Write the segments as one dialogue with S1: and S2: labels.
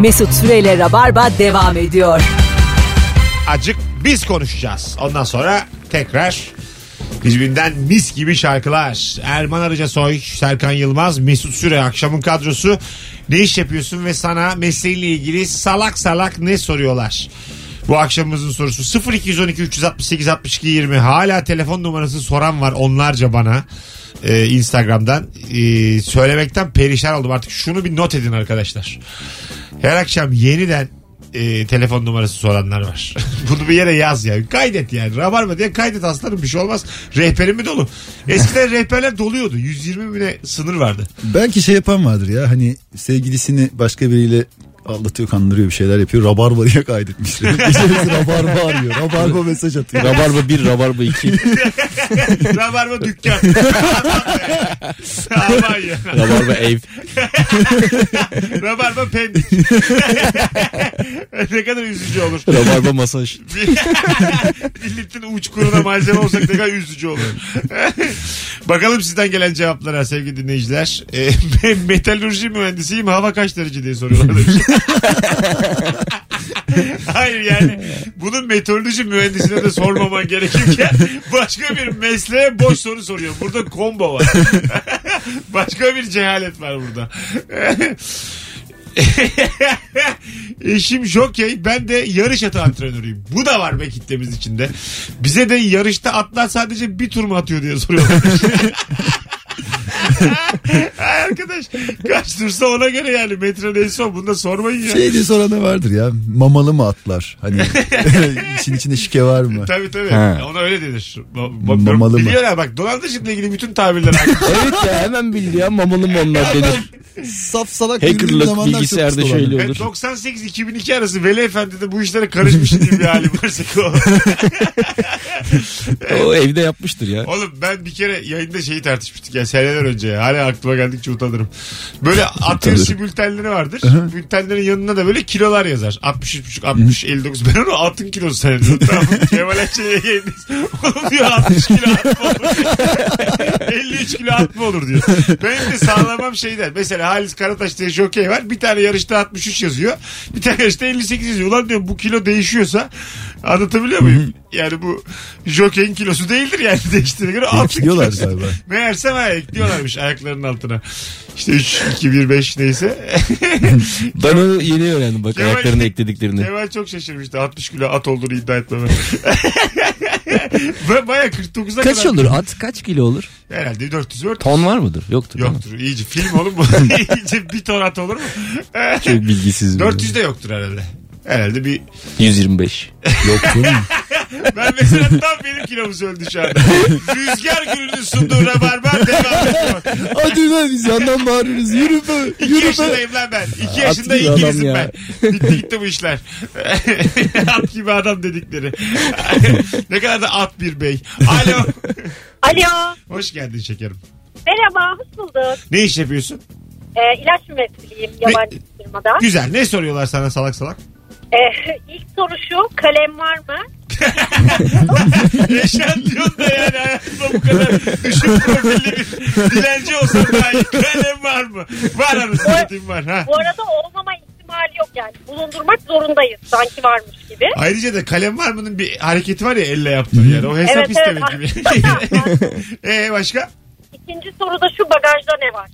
S1: Mesut Süreyle Rabarba devam ediyor.
S2: Acık biz konuşacağız. Ondan sonra tekrar birbirinden mis gibi şarkılar. Erman Arıca Soy, Serkan Yılmaz, Mesut Süre akşamın kadrosu. Ne iş yapıyorsun ve sana mesleğinle ilgili salak salak ne soruyorlar? Bu akşamımızın sorusu 0212 368 62 20 hala telefon numarası soran var onlarca bana Ee, Instagram'dan Ee, söylemekten perişan oldum artık şunu bir not edin arkadaşlar her akşam yeniden e, telefon numarası soranlar var. Bunu bir yere yaz ya. Kaydet yani. Rabarba diye kaydet aslanım bir şey olmaz. Rehberim mi dolu? Eskiden rehberler doluyordu. 120 bine sınır vardı.
S3: Belki şey yapan vardır ya hani sevgilisini başka biriyle aldatıyor kandırıyor bir şeyler yapıyor. Rabarba diye kaydetmişler. Gecesi rabarba arıyor. Rabarba mesaj atıyor.
S4: Rabarba 1, Rabarba 2.
S2: Rabarba dükkan. Aman ya.
S4: Rabarba ev.
S2: Rabarba pendik. ne kadar üzücü olur.
S4: Rabarba masaj.
S2: Milletin uç kuruna malzeme olsak ne kadar üzücü olur. Bakalım sizden gelen cevaplara sevgili dinleyiciler. E, ben metalurji mühendisiyim hava kaç derece diye soruyorlar. Hayır yani bunun meteoroloji mühendisine de sormaman gerekirken başka bir mesleğe boş soru soruyor. Burada combo var. başka bir cehalet var burada. Eşim jokey ben de yarış atı antrenörüyüm. Bu da var be kitlemiz içinde. Bize de yarışta atlar sadece bir tur mu atıyor diye soruyorlar. Ay arkadaş kaç tursa ona göre yani metre neyse o bunu da sormayın ya.
S3: Şey diye soran da vardır ya. Mamalı mı atlar? Hani için içinde şike var mı?
S2: Tabii tabii.
S4: Ha.
S2: Ona öyle denir. Ba-
S3: Mamalı mı?
S2: Biliyorlar bak dolandırıcılıkla ilgili bütün tabirler.
S4: evet ya hemen bildi ya mamalı mı onlar denir.
S3: Saf salak bildiğim
S4: Hackerlık
S3: zamanlar çok
S4: bilgisayarda
S3: pis
S4: şöyle olur.
S2: 98-2002 arası Veli Efendi de bu işlere karışmış gibi bir hali varsa o.
S4: O evde yapmıştır ya.
S2: Oğlum ben bir kere yayında şeyi tartışmıştık ya seneler önce. Hala aklıma geldikçe utanırım. Böyle at yarışı bültenleri vardır. Bültenlerin yanına da böyle kilolar yazar. 63,5, 60, 59. Ben onu atın kilosu sanıyorum. Kemal Ayça'ya yayındayız. Oğlum diyor 60 kilo at mı olur? 53 kilo at mı olur diyor. Benim de sağlamam şeyden. Mesela Halis Karataş diye jokey var. Bir tane yarışta 63 yazıyor. Bir tane yarışta 58 yazıyor. Ulan diyorum bu kilo değişiyorsa anlatabiliyor muyum? Yani bu jokeyin kilosu değildir yani değiştiğine göre
S3: Ekliyorlar galiba.
S2: Meğerse ha ekliyorlarmış ayaklarının altına. İşte 3, 2, 1, 5 neyse.
S4: Ben onu yeni öğrendim bak
S2: Kemal-
S4: ayaklarını eklediklerini.
S2: Kemal çok şaşırmıştı. 60 kilo at olduğunu iddia etmeme. Baya 49'a
S4: Kaç
S2: kadar.
S4: olur at? Kaç kilo olur?
S2: Herhalde 400 400.
S4: Ton var mıdır? Yoktur. değil mi?
S2: Yoktur. İyice film oğlum bu. İyice bir ton at olur mu?
S4: Çok bilgisiz.
S2: 400 de yoktur herhalde. Herhalde bir
S4: 125.
S3: Yok canım.
S2: ben mesela tam benim kilomu söyledi şu anda. Rüzgar gülünün sunduğu rabarba devam ediyor.
S3: Hadi lan biz yandan bağırıyoruz. Yürü be.
S2: İki
S3: Yürü be.
S2: yaşındayım lan ben. İki yaşında
S4: gibi adam
S2: İngilizim
S4: ya.
S2: ben. Bitti gitti bu işler. at gibi adam dedikleri. ne kadar da at bir bey. Alo.
S5: Alo.
S2: Hoş geldin şekerim.
S5: Merhaba, hoş bulduk.
S2: Ne iş yapıyorsun?
S5: Ee, ilaç mühendisiyim yabancı bir firmada.
S2: Güzel. Ne soruyorlar sana salak salak?
S5: Ee, ilk soru şu, kalem var mı?
S2: Yaşantıyon da yani hayatımda bu kadar düşük profilli bir dilenci olsam daha iyi. Kalem var mı? Var anasını satayım var. Ha.
S5: Bu arada olmama ihtimali yok yani. Bulundurmak zorundayız sanki varmış gibi.
S2: Ayrıca da kalem var mı'nın bir hareketi var ya elle yaptığın yani. O hesap
S5: Evet, evet.
S2: gibi. Eee başka?
S5: İkinci soruda şu bagajda ne var?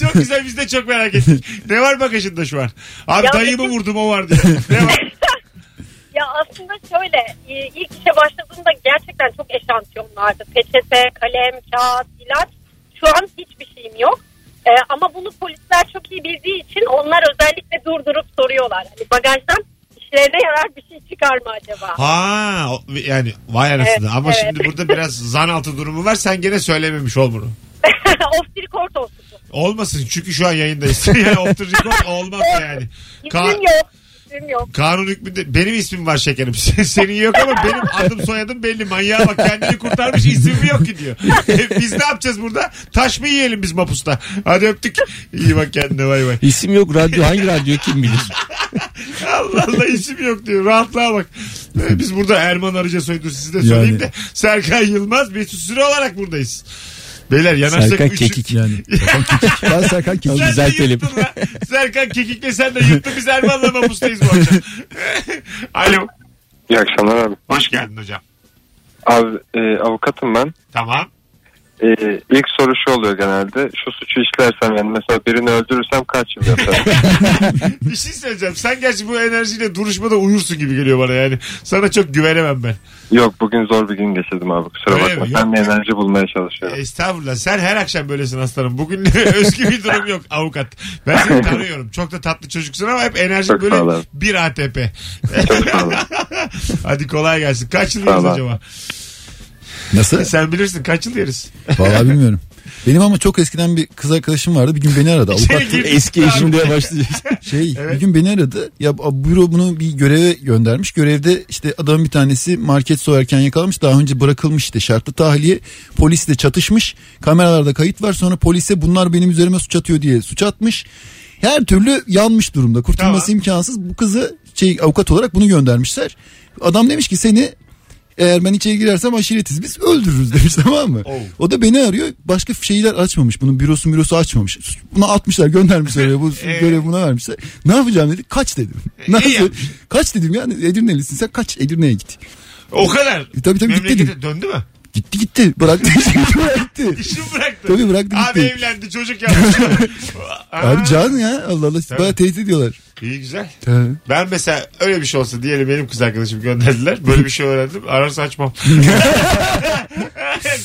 S2: çok güzel biz de çok merak ettik. Ne var bagajında şu an? Abi
S5: Ya
S2: dayımı
S5: bizim-
S2: vurdum o var diye. Ne var?
S5: Aslında şöyle e, ilk işe başladığımda gerçekten çok eşantiyon vardı. Peçete, kalem, kağıt, ilaç. Şu an hiçbir şeyim yok. E, ama bunu polisler çok iyi bildiği için onlar özellikle durdurup soruyorlar. Hani bagajdan işlerine yarar bir şey çıkar mı acaba?
S2: Ha yani vay anasını.
S5: Evet,
S2: Ama
S5: evet.
S2: şimdi burada biraz zan altı durumu var. Sen gene söylememiş ol bunu.
S5: Off the record olsun.
S2: Olmasın çünkü şu an yayındayız. yani off the record olmaz yani. Ka-
S5: yok. İsmim yok.
S2: Kanun hükmünde benim ismim var şekerim. Senin yok ama benim adım soyadım belli. Manyağa bak kendini kurtarmış ismim yok ki diyor. E, biz ne yapacağız burada? Taş mı yiyelim biz mapusta? Hadi öptük. İyi bak kendine vay vay.
S4: İsim yok radyo. Hangi radyo kim bilir?
S2: Allah Allah isim yok diyor. Rahatlığa bak. E, Biz burada Erman Arıca soydu sizi de söyleyeyim
S3: Yani.
S2: de. Serkan Yılmaz Mesut Süre olarak buradayız. Beyler yanaşsak
S4: Serkan
S2: üçü-
S4: Kekik.
S3: Yani. Serkan Kekik. Ben Serkan
S2: Sen
S3: Kekik.
S2: de
S4: Düzeltelim.
S2: yırttın lan. Serkan Kekik'le sen de yırttın. Biz Erman'la mapustayız bu akşam. Alo.
S6: İyi akşamlar abi.
S2: Hoş geldin hocam.
S6: Abi e, avukatım ben.
S2: Tamam.
S6: E, ilk soru şu oluyor genelde. Şu suçu işlersem yani mesela birini öldürürsem kaç yıl yatarım?
S2: Bir şey söyleyeceğim. Sen gerçi bu enerjiyle duruşmada uyursun gibi geliyor bana yani. Sana çok güvenemem ben.
S6: Yok bugün zor bir gün geçirdim abi kusura
S2: Öyle
S6: bakma.
S2: mi?
S6: Ben de enerji bulmaya çalışıyorum.
S2: Estağfurullah. Sen her akşam böylesin aslanım. Bugün özgü bir durum yok avukat. Ben seni tanıyorum. Çok da tatlı çocuksun ama hep enerjik
S6: Çok
S2: böyle bir ATP.
S6: Çok sağ olun.
S2: Hadi kolay gelsin. Kaç yıl acaba?
S3: Nasıl?
S2: Sen bilirsin kaç yıl yeriz?
S3: Vallahi bilmiyorum. Benim ama çok eskiden bir kız arkadaşım vardı. Bir gün beni aradı. Avukat
S2: Şey,
S4: Eski eşim diye başlayacağız.
S3: şey
S2: Evet.
S3: bir gün beni aradı. Ya büro bunu bir göreve göndermiş. Görevde işte adamın bir tanesi market soyarken yakalamış. Daha önce bırakılmış işte şartlı tahliye. Polisle çatışmış. Kameralarda kayıt var. Sonra polise bunlar benim üzerime suç atıyor diye suç atmış. Her türlü yanmış durumda. Kurtulması
S2: Tamam.
S3: imkansız. Bu kızı şey avukat olarak bunu göndermişler. Adam demiş ki seni eğer ben içeri girersem aşiretiz biz öldürürüz demiş tamam mı?
S2: Oh.
S3: O da beni arıyor. Başka şeyler açmamış. Bunun bürosu bürosu açmamış. Buna atmışlar göndermişler. Bu
S2: Ee?
S3: görevi buna vermişler. Ne yapacağım dedi. Kaç dedim.
S2: iyi
S3: Nasıl? Kaç dedim yani Edirne'lisin sen kaç Edirne'ye git.
S2: O kadar.
S3: E, tabii tabii git dedim.
S2: döndü mü?
S3: Gitti gitti. Bıraktı işi bıraktı.
S2: İşini bıraktı.
S3: Tabii bıraktı
S2: Abi
S3: gitti.
S2: evlendi çocuk yapmış.
S3: Abi can ya Allah Allah.
S2: Tabii.
S3: Baya tehdit ediyorlar.
S2: İyi güzel.
S3: Ha.
S2: Ben mesela öyle bir şey olsa diyelim benim kız arkadaşım gönderdiler. Böyle bir şey öğrendim. Ararsa açmam.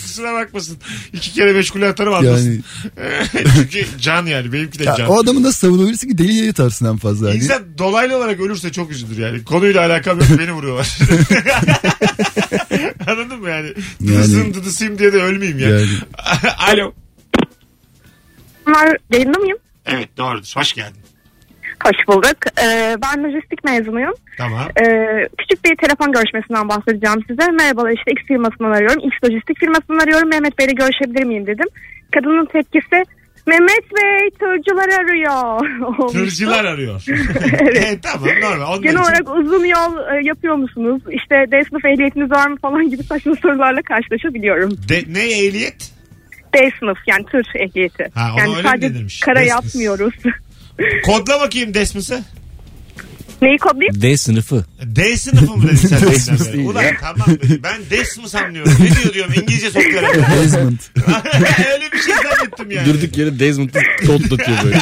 S2: Kusura bakmasın. İki kere meşgule atarım anlasın.
S3: Yani
S2: Çünkü can yani. Benimki de
S3: ya,
S2: can.
S3: o adamı nasıl savunabilirsin ki deliye yatarsın en fazla. Hani.
S2: İnsan dolaylı olarak ölürse çok üzülür yani. Konuyla alakam yok beni vuruyorlar. Anladın mı yani? Dıdısım dıdısıyım diye de ölmeyeyim ya.
S3: Yani.
S2: Alo.
S7: Var, yayında mıyım?
S2: Evet doğrudur. Hoş geldin.
S7: Hoş bulduk. Ee, ben lojistik mezunuyum.
S2: Tamam.
S7: Ee, küçük bir telefon görüşmesinden bahsedeceğim size. Merhabalar işte X firmasından arıyorum. X lojistik firmasından arıyorum. Mehmet Bey'le görüşebilir miyim dedim. Kadının tepkisi Mehmet Bey tırcılar arıyor.
S2: Tırcılar arıyor. evet. tamam normal. Onlar
S7: Genel
S2: için-
S7: olarak uzun yol e, yapıyor musunuz? İşte D sınıf ehliyetiniz var mı falan gibi saçma sorularla karşılaşabiliyorum.
S2: De, ne ehliyet?
S7: D sınıf yani tır ehliyeti.
S2: Ha,
S7: yani sadece kara
S2: D
S7: yapmıyoruz.
S2: Kodla bakayım Desmus'ı.
S7: Neyi kodlayayım?
S4: D sınıfı.
S2: D sınıfı mı dedin sen?
S4: Desmus
S2: Desmus
S4: değil
S2: Ulan
S4: ya.
S2: tamam ben Desmus anlıyorum. Ne diyor diyorum İngilizce sokuyorum.
S3: Desmond.
S2: Öyle bir şey zannettim yani.
S4: Durduk yere Desmond'u kodlatıyor böyle.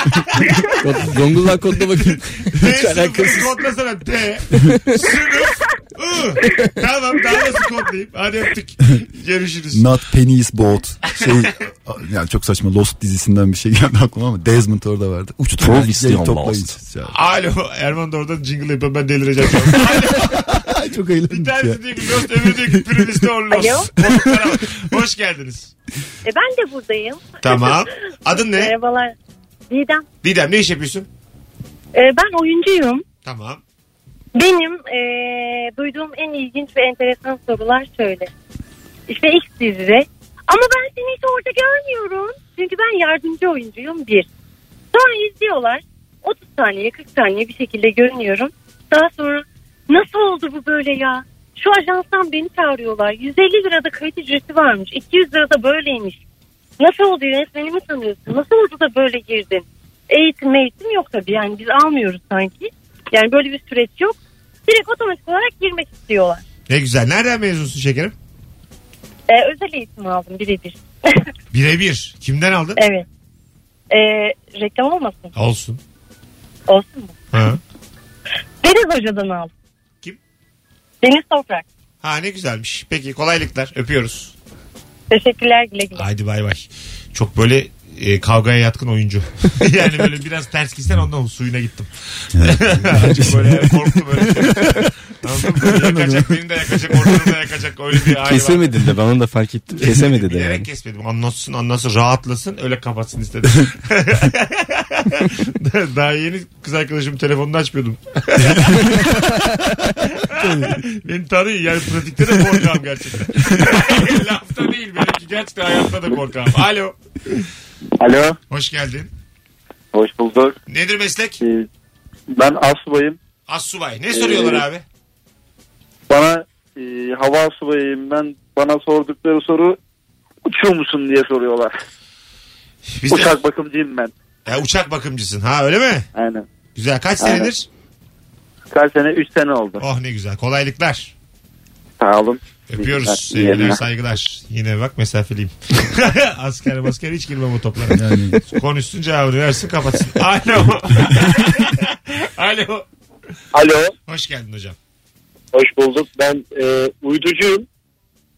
S4: Kod- Google'dan kodla bakayım.
S2: D
S4: Hiç alakasız.
S2: sınıfı kodlasana D. Sınıf. Tamam daha nasıl kodlayayım? Hadi öptük. Görüşürüz.
S3: Not Penny's Boat. Şey, yani çok saçma Lost dizisinden bir şey geldi aklıma ama Desmond orada vardı. Uçtu.
S4: Prov
S3: yani,
S4: istiyor
S3: yayın toplayın.
S4: Lost.
S2: Alo Erman da oradan jingle yapıyor ben delireceğim.
S3: çok
S2: Bir
S3: eğlendik ya.
S2: tanesi diyor ki Lost öbürü diyor ki Privis'te on Lost.
S5: Alo.
S2: Bak. Hoş geldiniz.
S5: E ben de buradayım.
S2: Tamam. Adın ne?
S5: Merhabalar. Didem.
S2: Didem ne iş yapıyorsun?
S5: E, ben oyuncuyum.
S2: Tamam.
S5: Benim e, duyduğum en ilginç ve enteresan sorular şöyle. İşte X dizide. Ama ben seni hiç orada görmüyorum. Çünkü ben yardımcı oyuncuyum bir. Sonra izliyorlar. 30 saniye 40 saniye bir şekilde görünüyorum. Daha sonra nasıl oldu bu böyle ya? Şu ajanstan beni çağırıyorlar. 150 lirada kayıt ücreti varmış. 200 lirada böyleymiş. Nasıl oldu yönetmeni mi tanıyorsun? Nasıl oldu da böyle girdin? Eğitim eğitim yok tabii yani biz almıyoruz sanki. Yani böyle bir süreç yok. Direkt otomatik olarak girmek istiyorlar.
S2: Ne güzel. Nereden mezunsun şekerim?
S5: Ee, özel eğitim aldım birebir.
S2: Birebir. Kimden aldın?
S5: evet. Ee, reklam olmasın.
S2: Olsun.
S5: Olsun mu?
S2: Ha.
S5: Deniz Hoca'dan aldım.
S2: Kim?
S5: Deniz Toprak.
S2: ha ne güzelmiş. Peki kolaylıklar. Öpüyoruz.
S5: Teşekkürler güle güle.
S2: Haydi bay bay. Çok böyle e, kavgaya yatkın oyuncu. yani böyle biraz ters gitsen ondan suyuna gittim. Azıcık böyle korktu böyle. Anladın mı? Yakacak beni de yakacak ortalığı da yakacak öyle bir hali var.
S4: Kesemedin de ben onu da fark ettim. Kesemedi de yani.
S2: kesmedim. Anlatsın anlatsın rahatlasın öyle kapatsın istedim. Daha yeni kız arkadaşım telefonunu açmıyordum. Beni tanıyor yani pratikte de korkağım gerçekten. Lafta değil benimki gerçekten hayatta da korkağım. Alo.
S6: Alo.
S2: Hoş geldin.
S6: Hoş bulduk.
S2: Nedir meslek?
S6: Ee, Ben asubayım.
S2: Assubay. Ne soruyorlar
S6: Ee,
S2: abi?
S6: Bana e, hava asubayıyım ben. Bana sordukları soru
S8: uçuyor musun diye soruyorlar.
S2: Biz de-
S8: Uçak bakımcıyım ben.
S2: Ya, uçak bakımcısın. Ha öyle mi?
S8: Aynen.
S2: Güzel. Kaç
S8: Aynen.
S2: senedir?
S8: Kaç sene? 3 sene oldu.
S2: Oh ne güzel. Kolaylıklar.
S8: Sağ olun.
S2: Öpüyoruz.
S8: Teşekkürler.
S2: Sevgiler, saygılar. Yine bak mesafeliyim. asker masker hiç girmem o toplara.
S3: Yani
S2: Konuşsun cevabını versin kapatsın. Alo. Alo.
S9: Alo,
S2: Hoş geldin hocam.
S9: hoş bulduk. Ben e, uyducuyum.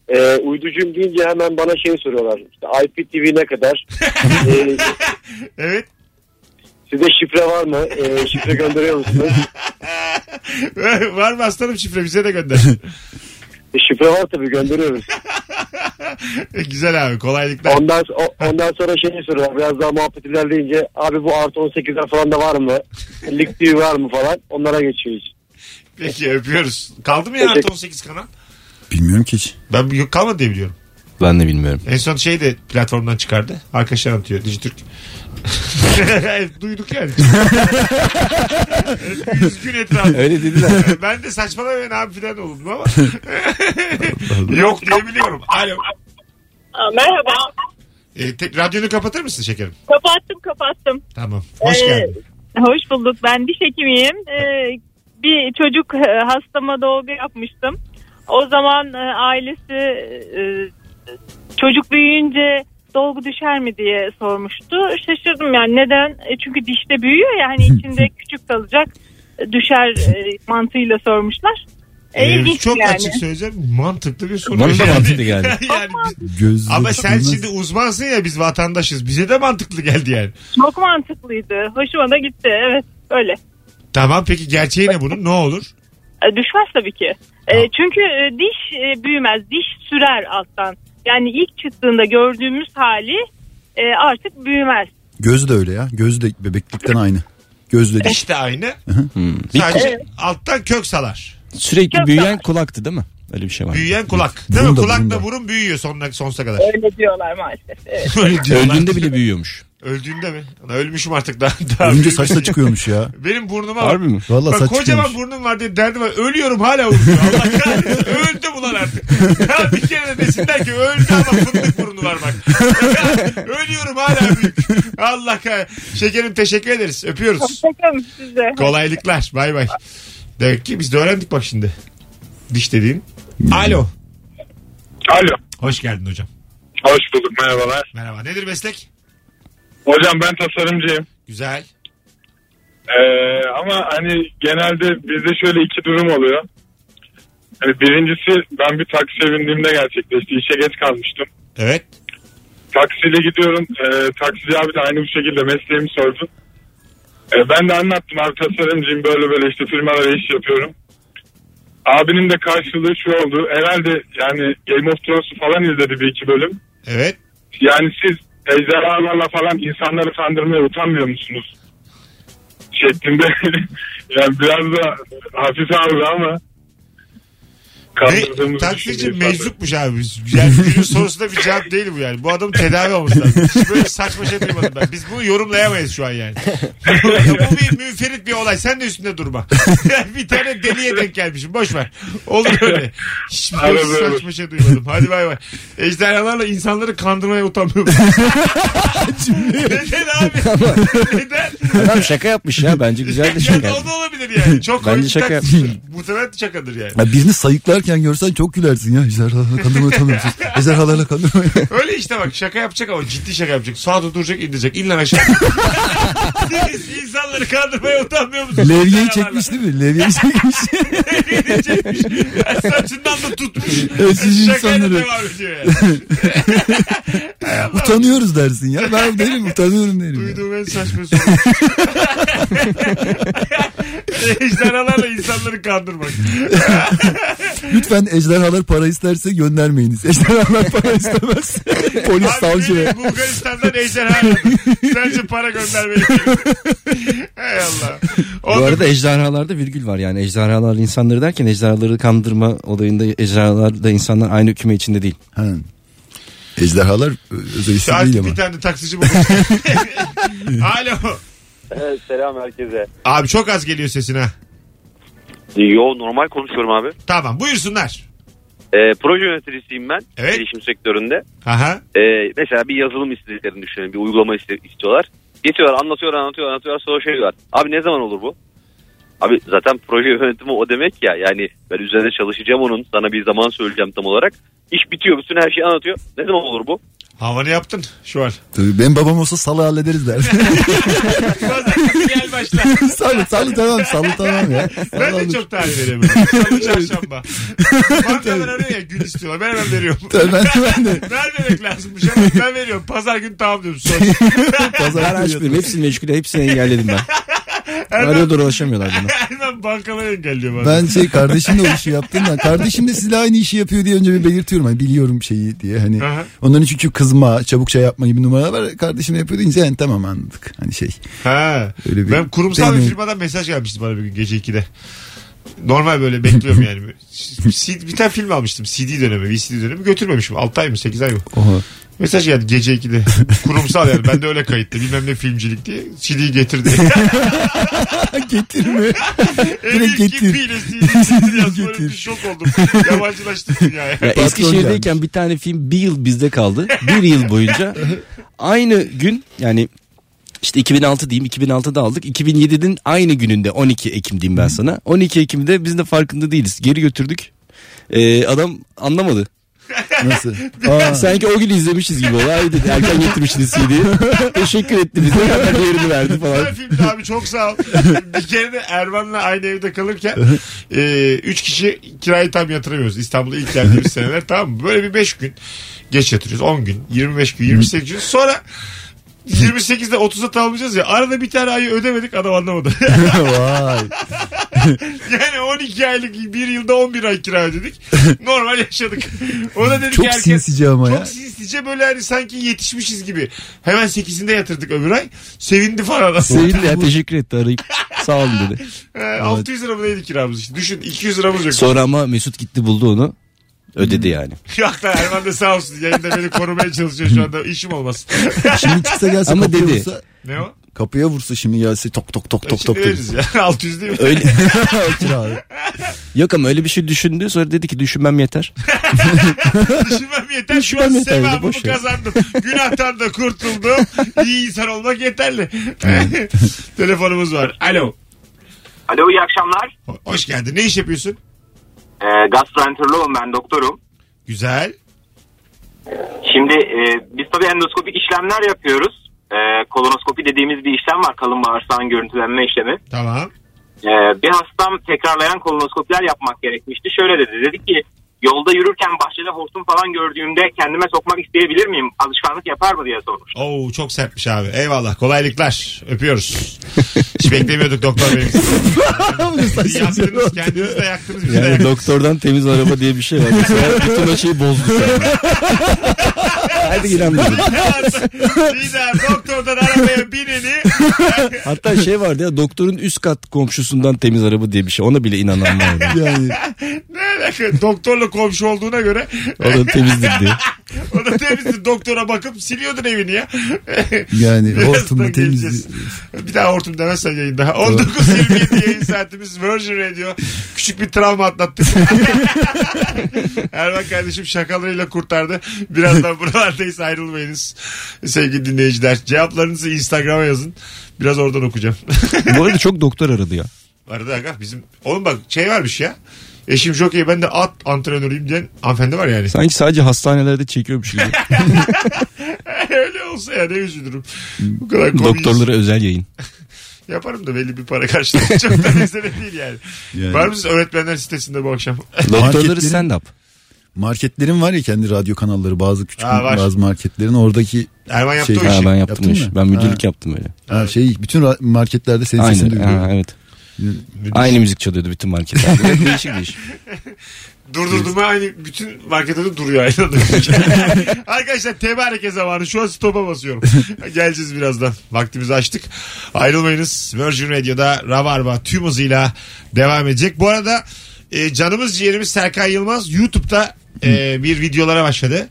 S9: E, uyducuyum deyince hemen bana şey soruyorlar. İşte IPTV ne kadar? e,
S2: Evet.
S9: sizde şifre var mı? E, şifre gönderiyor musunuz?
S2: Var mı aslanım şifre bize de gönder.
S9: E, şifre var tabii gönderiyoruz.
S2: Güzel abi kolaylıklar.
S9: Ondan, o- ondan sonra şey soruyorlar. Biraz daha muhabbet ilerleyince abi bu artı 18'ler falan da var mı? Lig TV var mı falan? Onlara geçiyor iş.
S2: Peki öpüyoruz. Kaldı mı ya artı 18 kanal?
S3: bilmiyorum ki hiç.
S2: Ben yok kalmadı diye biliyorum.
S4: Ben de bilmiyorum.
S2: En son şey de platformdan çıkardı. Arkadaşlar anlatıyor Dijitürk. Duyduk yani. Yüz gün etrafı.
S4: Öyle dediler.
S2: ben de saçmalamayın abi filan oldum ama. Yok diye biliyorum. Alo.
S5: Aa, merhaba.
S2: E, te- radyonu kapatır mısın şekerim?
S5: Kapattım kapattım.
S2: Tamam. Hoş
S5: Ee,
S2: geldin.
S5: Hoş bulduk. Ben diş hekimiyim. Ee, bir çocuk e, hastama dolgu yapmıştım. O zaman e, ailesi e, çocuk büyüyünce dolgu düşer mi diye sormuştu. Şaşırdım yani neden? E, çünkü dişte büyüyor ya hani içinde küçük kalacak e, düşer e, mantığıyla sormuşlar. E,
S2: Ee, çok
S5: yani.
S2: açık söyleyeceğim. Mantıklı bir soru.
S4: Bana da mantıklı geldi.
S2: yani biz- ama sen
S3: bakılmaz.
S2: şimdi uzmansın ya biz vatandaşız. Bize de mantıklı geldi yani.
S5: Çok mantıklıydı. Hoşuma da gitti. Evet öyle.
S2: Tamam peki gerçeği ne bunun? Ne olur?
S5: E, Düşmez tabii ki. E, çünkü e, diş e, büyümez. Diş sürer alttan. Yani ilk çıktığında gördüğümüz hali e, artık büyümez.
S3: Göz de öyle ya. Göz de bebeklikten aynı. Gözle diş.
S2: İşte aynı.
S4: Hmm. Bir
S2: Sadece alttan kök salar.
S4: sürekli
S5: Çok
S4: büyüyen kulaktı değil mi? Öyle bir şey var.
S2: Büyüyen kulak. Değil
S3: Burun
S2: mi?
S3: da,
S2: Kulak
S3: burun
S2: da
S3: da.
S2: burun büyüyor sonuna, sonsuza kadar.
S5: Öyle diyorlar maalesef. Evet.
S2: Öyle diyorlar.
S4: Öldüğünde bile büyüyormuş.
S2: Öldüğünde mi? Lan Ölmüşüm artık daha. daha
S3: Önce
S2: büyümüş.
S3: saç da çıkıyormuş ya.
S2: Benim burnuma.
S4: Harbi mi?
S3: Valla
S2: Bak
S3: saç
S2: kocaman
S3: çıkıyormuş.
S2: burnum var diye derdim var. Ölüyorum hala uyuyor. Allah kahretsin. Öldü ulan artık. Ya bir kere de desinler ki öldü ama fındık burnu var bak. Ölüyorum hala büyük. Allah kahretsin. Şekerim teşekkür ederiz. Öpüyoruz.
S5: Hoşçakalın size.
S2: Kolaylıklar. Bay bay. Demek ki biz de öğrendik bak şimdi. Diş dediğin. Alo.
S10: Alo.
S2: Hoş geldin hocam.
S10: Hoş bulduk merhabalar.
S2: Merhaba. Nedir meslek?
S10: Hocam ben tasarımcıyım.
S2: Güzel.
S10: Ee, ama hani genelde bizde şöyle iki durum oluyor. Hani birincisi ben bir taksiye bindiğimde gerçekleşti. İşe geç kalmıştım.
S2: Evet.
S10: Taksiyle gidiyorum. Ee, taksici abi de aynı bu şekilde mesleğimi sordu. Ee, ben de anlattım abi tasarımcıyım böyle böyle işte firmalara iş yapıyorum. Abinin de karşılığı şu oldu. Herhalde yani Game of Thrones'u falan izledi bir iki bölüm.
S2: Evet.
S10: Yani siz ejderhalarla falan insanları kandırmaya utanmıyor musunuz? Şeklinde. yani biraz da hafif aldı ama kandırdığımız
S2: taksici meczupmuş abi. Yani günün sorusunda bir cevap değil bu yani. Bu adam tedavi olması lazım. Hiç böyle saçma şey duymadım ben. Biz bunu yorumlayamayız şu an yani. bu bir münferit bir olay. Sen de üstünde durma. bir tane deliye denk gelmişim. Boş ver. Olur öyle. Hiç böyle saçma şey duymadım. Hadi bay bay. Ejderhalarla insanları kandırmaya utanmıyor musun? Neden abi? Neden?
S4: Adam şaka yapmış ya. Bence güzel de
S2: Yani
S4: şaka.
S2: o da olabilir yani. Çok
S4: Bence şaka
S2: taksicidir. Muhtemelen şakadır yani.
S3: Ya birini sayıklarken görsen çok gülersin ya. Ejderhalarla kandırmayı tanımıyorsunuz. Ejderhalarla kandırmayı.
S2: Öyle işte bak şaka yapacak ama ciddi şaka yapacak. Sağda duracak indirecek. İlla aşağı. İnsanları kandırmaya utanmıyor musun?
S3: Levyeyi çekmiş değil mi? Levyeyi çekmiş.
S2: Levyeyi çekmiş. Saçından da tutmuş.
S3: Evet,
S2: Şakayla
S3: insanları-
S2: devam ediyor yani.
S3: Utanıyoruz dersin ya. Ben derim utanıyorum derim.
S2: Duyduğum en saçma soru. Ejderhalarla insanları kandırmak.
S3: Lütfen ejderhalar para isterse göndermeyiniz. Ejderhalar para istemez. Polis
S2: Abi
S3: savcı ve...
S2: Bulgaristan'dan ejderha aradı. Sence para göndermeyi Hay Allah.
S4: Bu
S2: Oğlum,
S4: arada ejderhalarda virgül var yani ejderhalar insanları derken ejderhaları kandırma olayında ejderhalarda insanlar aynı küme içinde değil.
S3: Ha. Ejderhalar özel isim
S2: Artık
S3: değil ama.
S2: bir tane taksici buldum. Alo.
S9: Evet, selam herkese.
S2: Abi çok az geliyor sesin ha.
S9: Yo normal konuşuyorum abi.
S2: Tamam buyursunlar.
S11: E, proje yöneticisiyim ben.
S2: Evet.
S11: Gelişim sektöründe.
S2: Aha.
S11: E, mesela bir yazılım istediklerini düşünelim. Bir uygulama iste- istiyorlar. Getiriyorlar anlatıyorlar anlatıyorlar anlatıyorlar sonra şey diyorlar. Abi ne zaman olur bu? Abi zaten proje yönetimi o demek ya. Yani ben üzerine çalışacağım onun. Sana bir zaman söyleyeceğim tam olarak. İş bitiyor. Bütün her şeyi anlatıyor. Ne zaman olur bu?
S2: Havanı yaptın şu an.
S3: Tabii benim babam olsa salı hallederiz der.
S2: Pazartesi gel başla.
S3: salı, salı tamam salı tamam ya.
S2: Ben de çok tarih veremiyorum. Salı çarşamba. Bankalar arıyor ya gün istiyorlar. Ben hemen veriyorum.
S3: Tabii ben de ben de.
S2: Vermemek lazımmış ama ben veriyorum. Pazar günü tamam diyorum. Son.
S3: Pazar
S4: açmıyorum. Hepsini meşgul hepsini engelledim ben. Arıyorlar ulaşamıyorlar bana.
S2: hemen bankalar engelliyor bana.
S3: Ben şey kardeşimle o işi yaptım da kardeşim de sizle aynı işi yapıyor diye önce bir belirtiyorum. Hani biliyorum şeyi diye hani.
S2: Aha.
S3: Onların çünkü kızma, çabuk şey yapma gibi numaralar var. Kardeşim yapıyor deyince yani tamam anladık. Hani şey.
S2: Ha.
S3: Öyle bir-
S2: ben kurumsal bir firmadan mesaj gelmişti bana bir gün gece 2'de. Normal böyle bekliyorum yani. Bir tane film almıştım. CD dönemi, VCD dönemi götürmemişim. 6 ay mı 8 ay mı?
S3: Oha.
S2: Mesaj geldi gece 2'de. Kurumsal yani. Ben de öyle kayıtlı. Bilmem ne filmcilik diye. CD'yi getirdi.
S3: Getirme.
S2: Elin
S3: getir.
S2: getir. Böyle bir şok oldum. Yabancılaştım dünyaya.
S4: Ya Eskişehir'deyken bir tane film bir yıl bizde kaldı. Bir yıl boyunca aynı gün yani işte 2006 diyeyim 2006'da aldık. 2007'nin aynı gününde 12 Ekim diyeyim ben sana. 12 Ekim'de biz de farkında değiliz. Geri götürdük. Ee, adam anlamadı.
S3: Nasıl? Aa,
S4: Sanki o gün izlemişiz gibi oldu. Ay dedi erken getirmişsiniz CD'yi. Teşekkür etti bize. Hemen diğerini verdi falan.
S2: Güzel filmdi abi çok sağ ol. bir kere de Erman'la aynı evde kalırken e, üç kişi kirayı tam yatıramıyoruz. İstanbul'a ilk geldiğimiz seneler tamam mı? Böyle bir beş gün geç yatırıyoruz. 10 gün, 25 gün, 28 gün. Sonra 28'de 30'a tamamlayacağız ya. Arada bir tane ayı ödemedik adam anlamadı.
S3: vay.
S2: yani 12 aylık bir yılda 11 ay kira ödedik. Normal yaşadık. O da dedi
S3: Çok
S2: ki erken-
S3: sinsice ama
S2: Çok
S3: ya.
S2: sinsice böyle hani sanki yetişmişiz gibi. Hemen 8'inde yatırdık öbür ay. Sevindi falan.
S4: Sevindi ya teşekkür etti arayıp. Sağ olun dedi.
S2: Ee, 600 lira mı neydi kiramız işte. Düşün 200 liramız yok.
S4: Sonra ama Mesut gitti buldu onu. Ödedi yani.
S2: Yok lan Erman da sağ olsun. Yayında beni korumaya çalışıyor şu anda. işim olmasın.
S3: Şimdi çıksa gelse
S4: Ama dedi.
S2: ne o?
S3: Kapıya vursa şimdi gelse tok tok tok tok tok.
S2: veririz ya. 600 değil mi?
S4: Öyle.
S3: Abi.
S4: Yok ama öyle bir şey düşündü. Sonra dedi ki düşünmem yeter.
S2: Düşünmem yeter. Şu
S4: Düşünmem
S2: an
S4: yeter dedi,
S2: sevabımı
S4: boş ver.
S2: kazandım. Günahtan da kurtuldum. İyi insan olmak yeterli. Telefonumuz var. Alo.
S12: Alo iyi akşamlar.
S2: Hoş geldin. Ne iş yapıyorsun?
S12: Ee, gastroenteroloğum ben doktorum.
S2: Güzel.
S12: Şimdi e, biz tabii endoskopik işlemler yapıyoruz. E, kolonoskopi dediğimiz bir işlem var. Kalın bağırsağın görüntülenme işlemi.
S2: Tamam.
S12: E, bir hastam tekrarlayan kolonoskopiler yapmak gerekmişti. Şöyle dedi. Dedi ki yolda yürürken bahçede hortum falan gördüğümde kendime sokmak isteyebilir miyim? Alışkanlık yapar mı diye sormuş.
S2: Oo çok sertmiş abi. Eyvallah. Kolaylıklar. Öpüyoruz. Hiç beklemiyorduk doktor bey. yaktınız. Kendiniz de yaktınız. Bizi de
S4: Yani
S2: yaktınız.
S4: doktordan temiz araba diye bir şey var. Mesela bütün o şeyi bozdu. Hadi.
S2: Bir daha doktordan arabaya bineni
S4: Hatta şey vardı ya doktorun üst kat komşusundan temiz araba diye bir şey. Ona bile inanan vardı.
S3: Yani
S2: ne alaka? Doktorla komşu olduğuna göre
S4: O da temizdir diye.
S2: o da temizdir. Doktora bakıp siliyordun evini ya.
S3: yani hortumla
S2: geleceğiz.
S3: temiz.
S2: Bir daha hortum demezsen yayında. 19.27 yayın saatimiz Virgin Radio. Küçük bir travma atlattık. Erman kardeşim şakalarıyla kurtardı. Birazdan buralardayız ayrılmayınız. Sevgili dinleyiciler. Cevaplarınızı Instagram'a yazın. Biraz oradan okuyacağım.
S4: Bu arada çok doktor aradı ya.
S2: Vardı aga bizim. Oğlum bak şey varmış ya. Eşim çok iyi ben de at antrenörüyüm diyen hanımefendi var yani.
S4: Sanki sadece hastanelerde çekiyormuş gibi.
S2: Öyle olsa ya ne üzülürüm. Bu kadar komiyiz.
S4: Doktorlara özel yayın.
S2: Yaparım da belli bir para karşılığında. Çok da mesele değil yani.
S3: Yani.
S2: Var mısınız öğretmenler sitesinde bu akşam?
S4: Doktorları
S3: Marketlerin-
S4: stand up.
S3: Marketlerin var ya kendi radyo kanalları bazı küçük
S2: Ha, var.
S3: bazı marketlerin oradaki
S2: Erman yaptı
S3: Şey-
S2: o
S4: Ha,
S2: işi.
S4: ben yaptım
S3: Yaptın mı?
S4: Ben müdürlük
S3: Ha.
S4: yaptım öyle.
S3: ha, şey bütün marketlerde senin sesini
S4: Aynı.
S3: duyuyorum.
S4: Ha, evet. Aynı müzik çalıyordu bütün marketlerde. değişik değişik.
S2: Durdurdum aynı bütün markette de duruyor aynı anda. Arkadaşlar tebareke zamanı. Şu an stopa basıyorum. Geleceğiz birazdan. Vaktimizi açtık. Ayrılmayınız. Virgin Radio'da Rabarba tüm hızıyla devam edecek. Bu arada e, canımız ciğerimiz Serkan Yılmaz YouTube'da e, bir videolara başladı.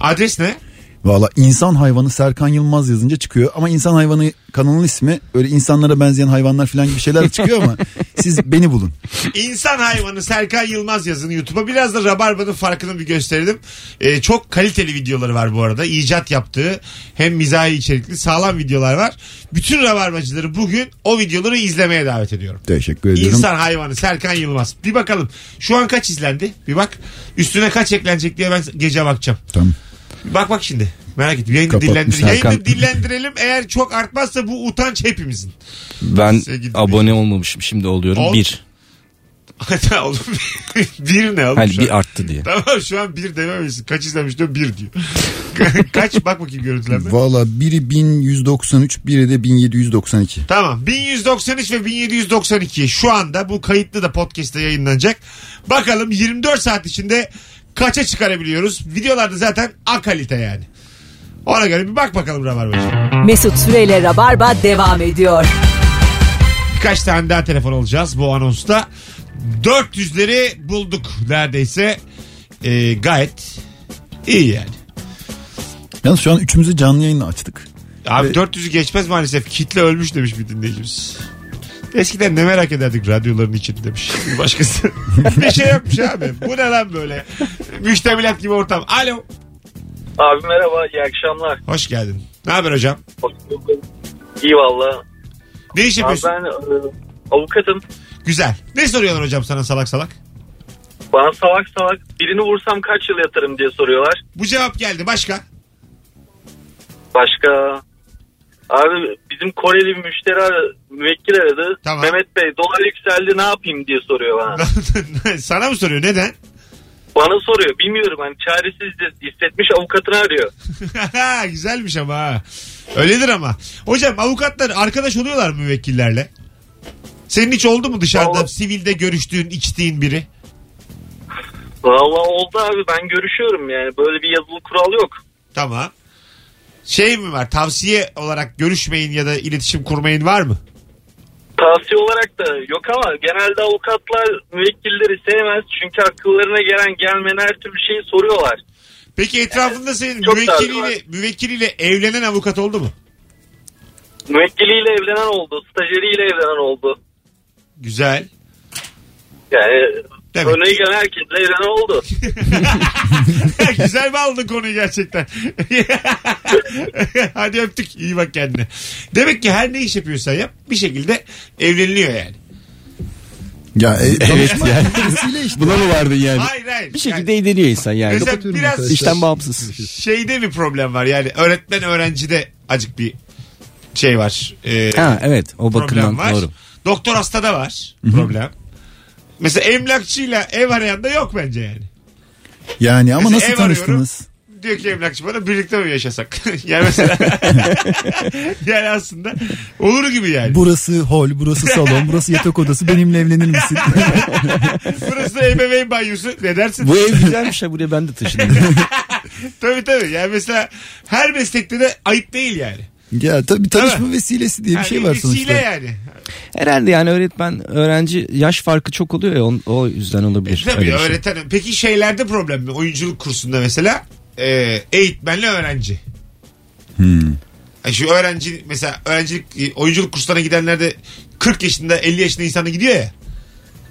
S2: Adres ne?
S3: Valla insan hayvanı Serkan Yılmaz yazınca çıkıyor. Ama insan hayvanı kanalın ismi öyle insanlara benzeyen hayvanlar falan gibi şeyler çıkıyor ama Siz beni bulun.
S2: İnsan hayvanı Serkan Yılmaz yazın YouTube'a. Biraz da Rabarba'nın farkını bir gösterelim. Ee, çok kaliteli videoları var bu arada. İcat yaptığı hem mizahi içerikli sağlam videolar var. Bütün Rabarbacıları bugün o videoları izlemeye davet ediyorum.
S3: Teşekkür ediyorum.
S2: İnsan hayvanı Serkan Yılmaz. Bir bakalım. Şu an kaç izlendi? Bir bak. Üstüne kaç eklenecek diye ben gece bakacağım.
S3: Tamam.
S2: Bak bak şimdi. Merak ettim. Yayını,
S3: Kapatmış
S2: dillendir
S4: Serkan.
S2: Yayını dillendirelim. Eğer çok artmazsa bu utanç hepimizin.
S4: Ben
S2: Sevgili
S4: abone olmamışım şimdi oluyorum.
S2: Ol.
S4: Bir.
S2: Hatta oğlum bir ne oğlum
S4: Hani
S2: şu an?
S4: bir arttı diye.
S2: Tamam şu an bir dememişsin. Kaç izlemiş diyor bir diyor. Kaç bak bakayım görüntülenme.
S3: Valla biri 1193 biri de 1792.
S2: Tamam 1193 ve 1792 şu anda bu kayıtlı da podcast'te yayınlanacak. Bakalım 24 saat içinde kaça çıkarabiliyoruz? Videolarda zaten A kalite yani. Ona göre bir bak bakalım Rabarbacı.
S1: Mesut Süreyle Rabarba devam ediyor.
S2: Birkaç tane daha telefon alacağız bu anonsta. 400'leri bulduk neredeyse. Ee, gayet iyi yani.
S3: Yalnız şu an üçümüzü canlı yayınla açtık.
S2: Abi
S3: Ve-
S2: 400'ü geçmez maalesef. Kitle ölmüş demiş bir dinleyicimiz. Eskiden ne merak ederdik radyoların için demiş. Bir Başkası. bir şey yapmış abi. Bu ne lan böyle? Müştemilat gibi ortam. Alo.
S11: Abi merhaba iyi akşamlar.
S2: Hoş geldin. Ne haber hocam?
S11: İyi valla.
S2: Ne iş
S11: Abi
S2: yapıyorsun?
S11: ben e, avukatım.
S2: Güzel. Ne soruyorlar hocam sana salak salak?
S11: Bana salak salak birini vursam kaç yıl yatarım diye soruyorlar.
S2: Bu cevap geldi. Başka?
S11: Başka Abi bizim Koreli bir müşteri aradı, müvekkil aradı.
S2: Tamam.
S11: Mehmet Bey dolar yükseldi ne yapayım diye soruyor bana.
S2: sana mı soruyor? Neden?
S11: bana soruyor bilmiyorum hani çaresiz hissetmiş avukatını arıyor.
S2: Güzelmiş ama ha. Öyledir ama. Hocam avukatlar arkadaş oluyorlar mı müvekkillerle? Senin hiç oldu mu dışarıda
S11: Vallahi-
S2: sivilde görüştüğün, içtiğin biri?
S11: Valla oldu abi ben görüşüyorum yani böyle bir yazılı kural yok.
S2: Tamam. Şey mi var? Tavsiye olarak görüşmeyin ya da iletişim kurmayın var mı?
S11: Tavsiye olarak da yok ama genelde avukatlar müvekkilleri sevmez. Çünkü akıllarına gelen gelmeyen her türlü şeyi soruyorlar.
S2: Peki etrafında senin
S11: çok
S2: müvekkiliyle, müvekkiliyle evlenen avukat oldu mu?
S11: Müvekkiliyle evlenen oldu. Stajyeriyle evlenen oldu.
S2: Güzel.
S11: Yani
S2: Demek.
S11: örneği gelen herkesle evlenen oldu.
S2: Güzel bağladın konuyu gerçekten. Hadi öptük. İyi bak kendine. Demek ki her ne iş yapıyorsan yap bir şekilde evleniliyor yani.
S3: Ya e,
S4: Evet yani.
S3: işte.
S4: Buna mı vardın yani?
S2: Hayır hayır.
S4: Bir şekilde eğleniyor insan yani.
S2: Mesela biraz.
S4: İşten bağımsız.
S2: şeyde bir problem var. Yani öğretmen öğrencide acık bir şey var. Ee,
S4: Ha evet o bakımdan
S2: var.
S4: doğru.
S2: Doktor hastada var problem. Mesela emlakçıyla ev arayan da yok bence yani.
S3: Yani ama
S2: Mesela
S3: nasıl
S2: ev arıyorum.
S3: tanıştınız?
S2: Diyor ki emlakçı bana birlikte mi yaşasak? yani mesela yani aslında olur gibi yani.
S3: Burası hol, burası salon, burası yatak odası. Benimle evlenir misin?
S2: Burası ebeveyn banyosu. Ne dersin?
S4: Bu ev güzelmiş ha buraya ben de taşındım.
S2: tabii tabii. Yani mesela her meslekte de ayıp değil yani.
S3: Ya tabii tanışma
S2: mi?
S3: vesilesi diye bir
S2: Yani
S3: şey var
S2: vesile
S3: sonuçta.
S2: yani.
S4: Herhalde yani öğretmen öğrenci yaş farkı çok oluyor ya on- o yüzden olabilir.
S2: Tabii
S4: öyle bir şey.
S2: öğreten. Peki şeylerde problem mi? Oyunculuk kursunda mesela e, eğitmenle öğrenci.
S3: Hmm.
S2: Yani şu öğrenci mesela öğrencilik e, oyunculuk kurslarına gidenlerde 40 yaşında 50 yaşında insanı gidiyor ya.
S4: E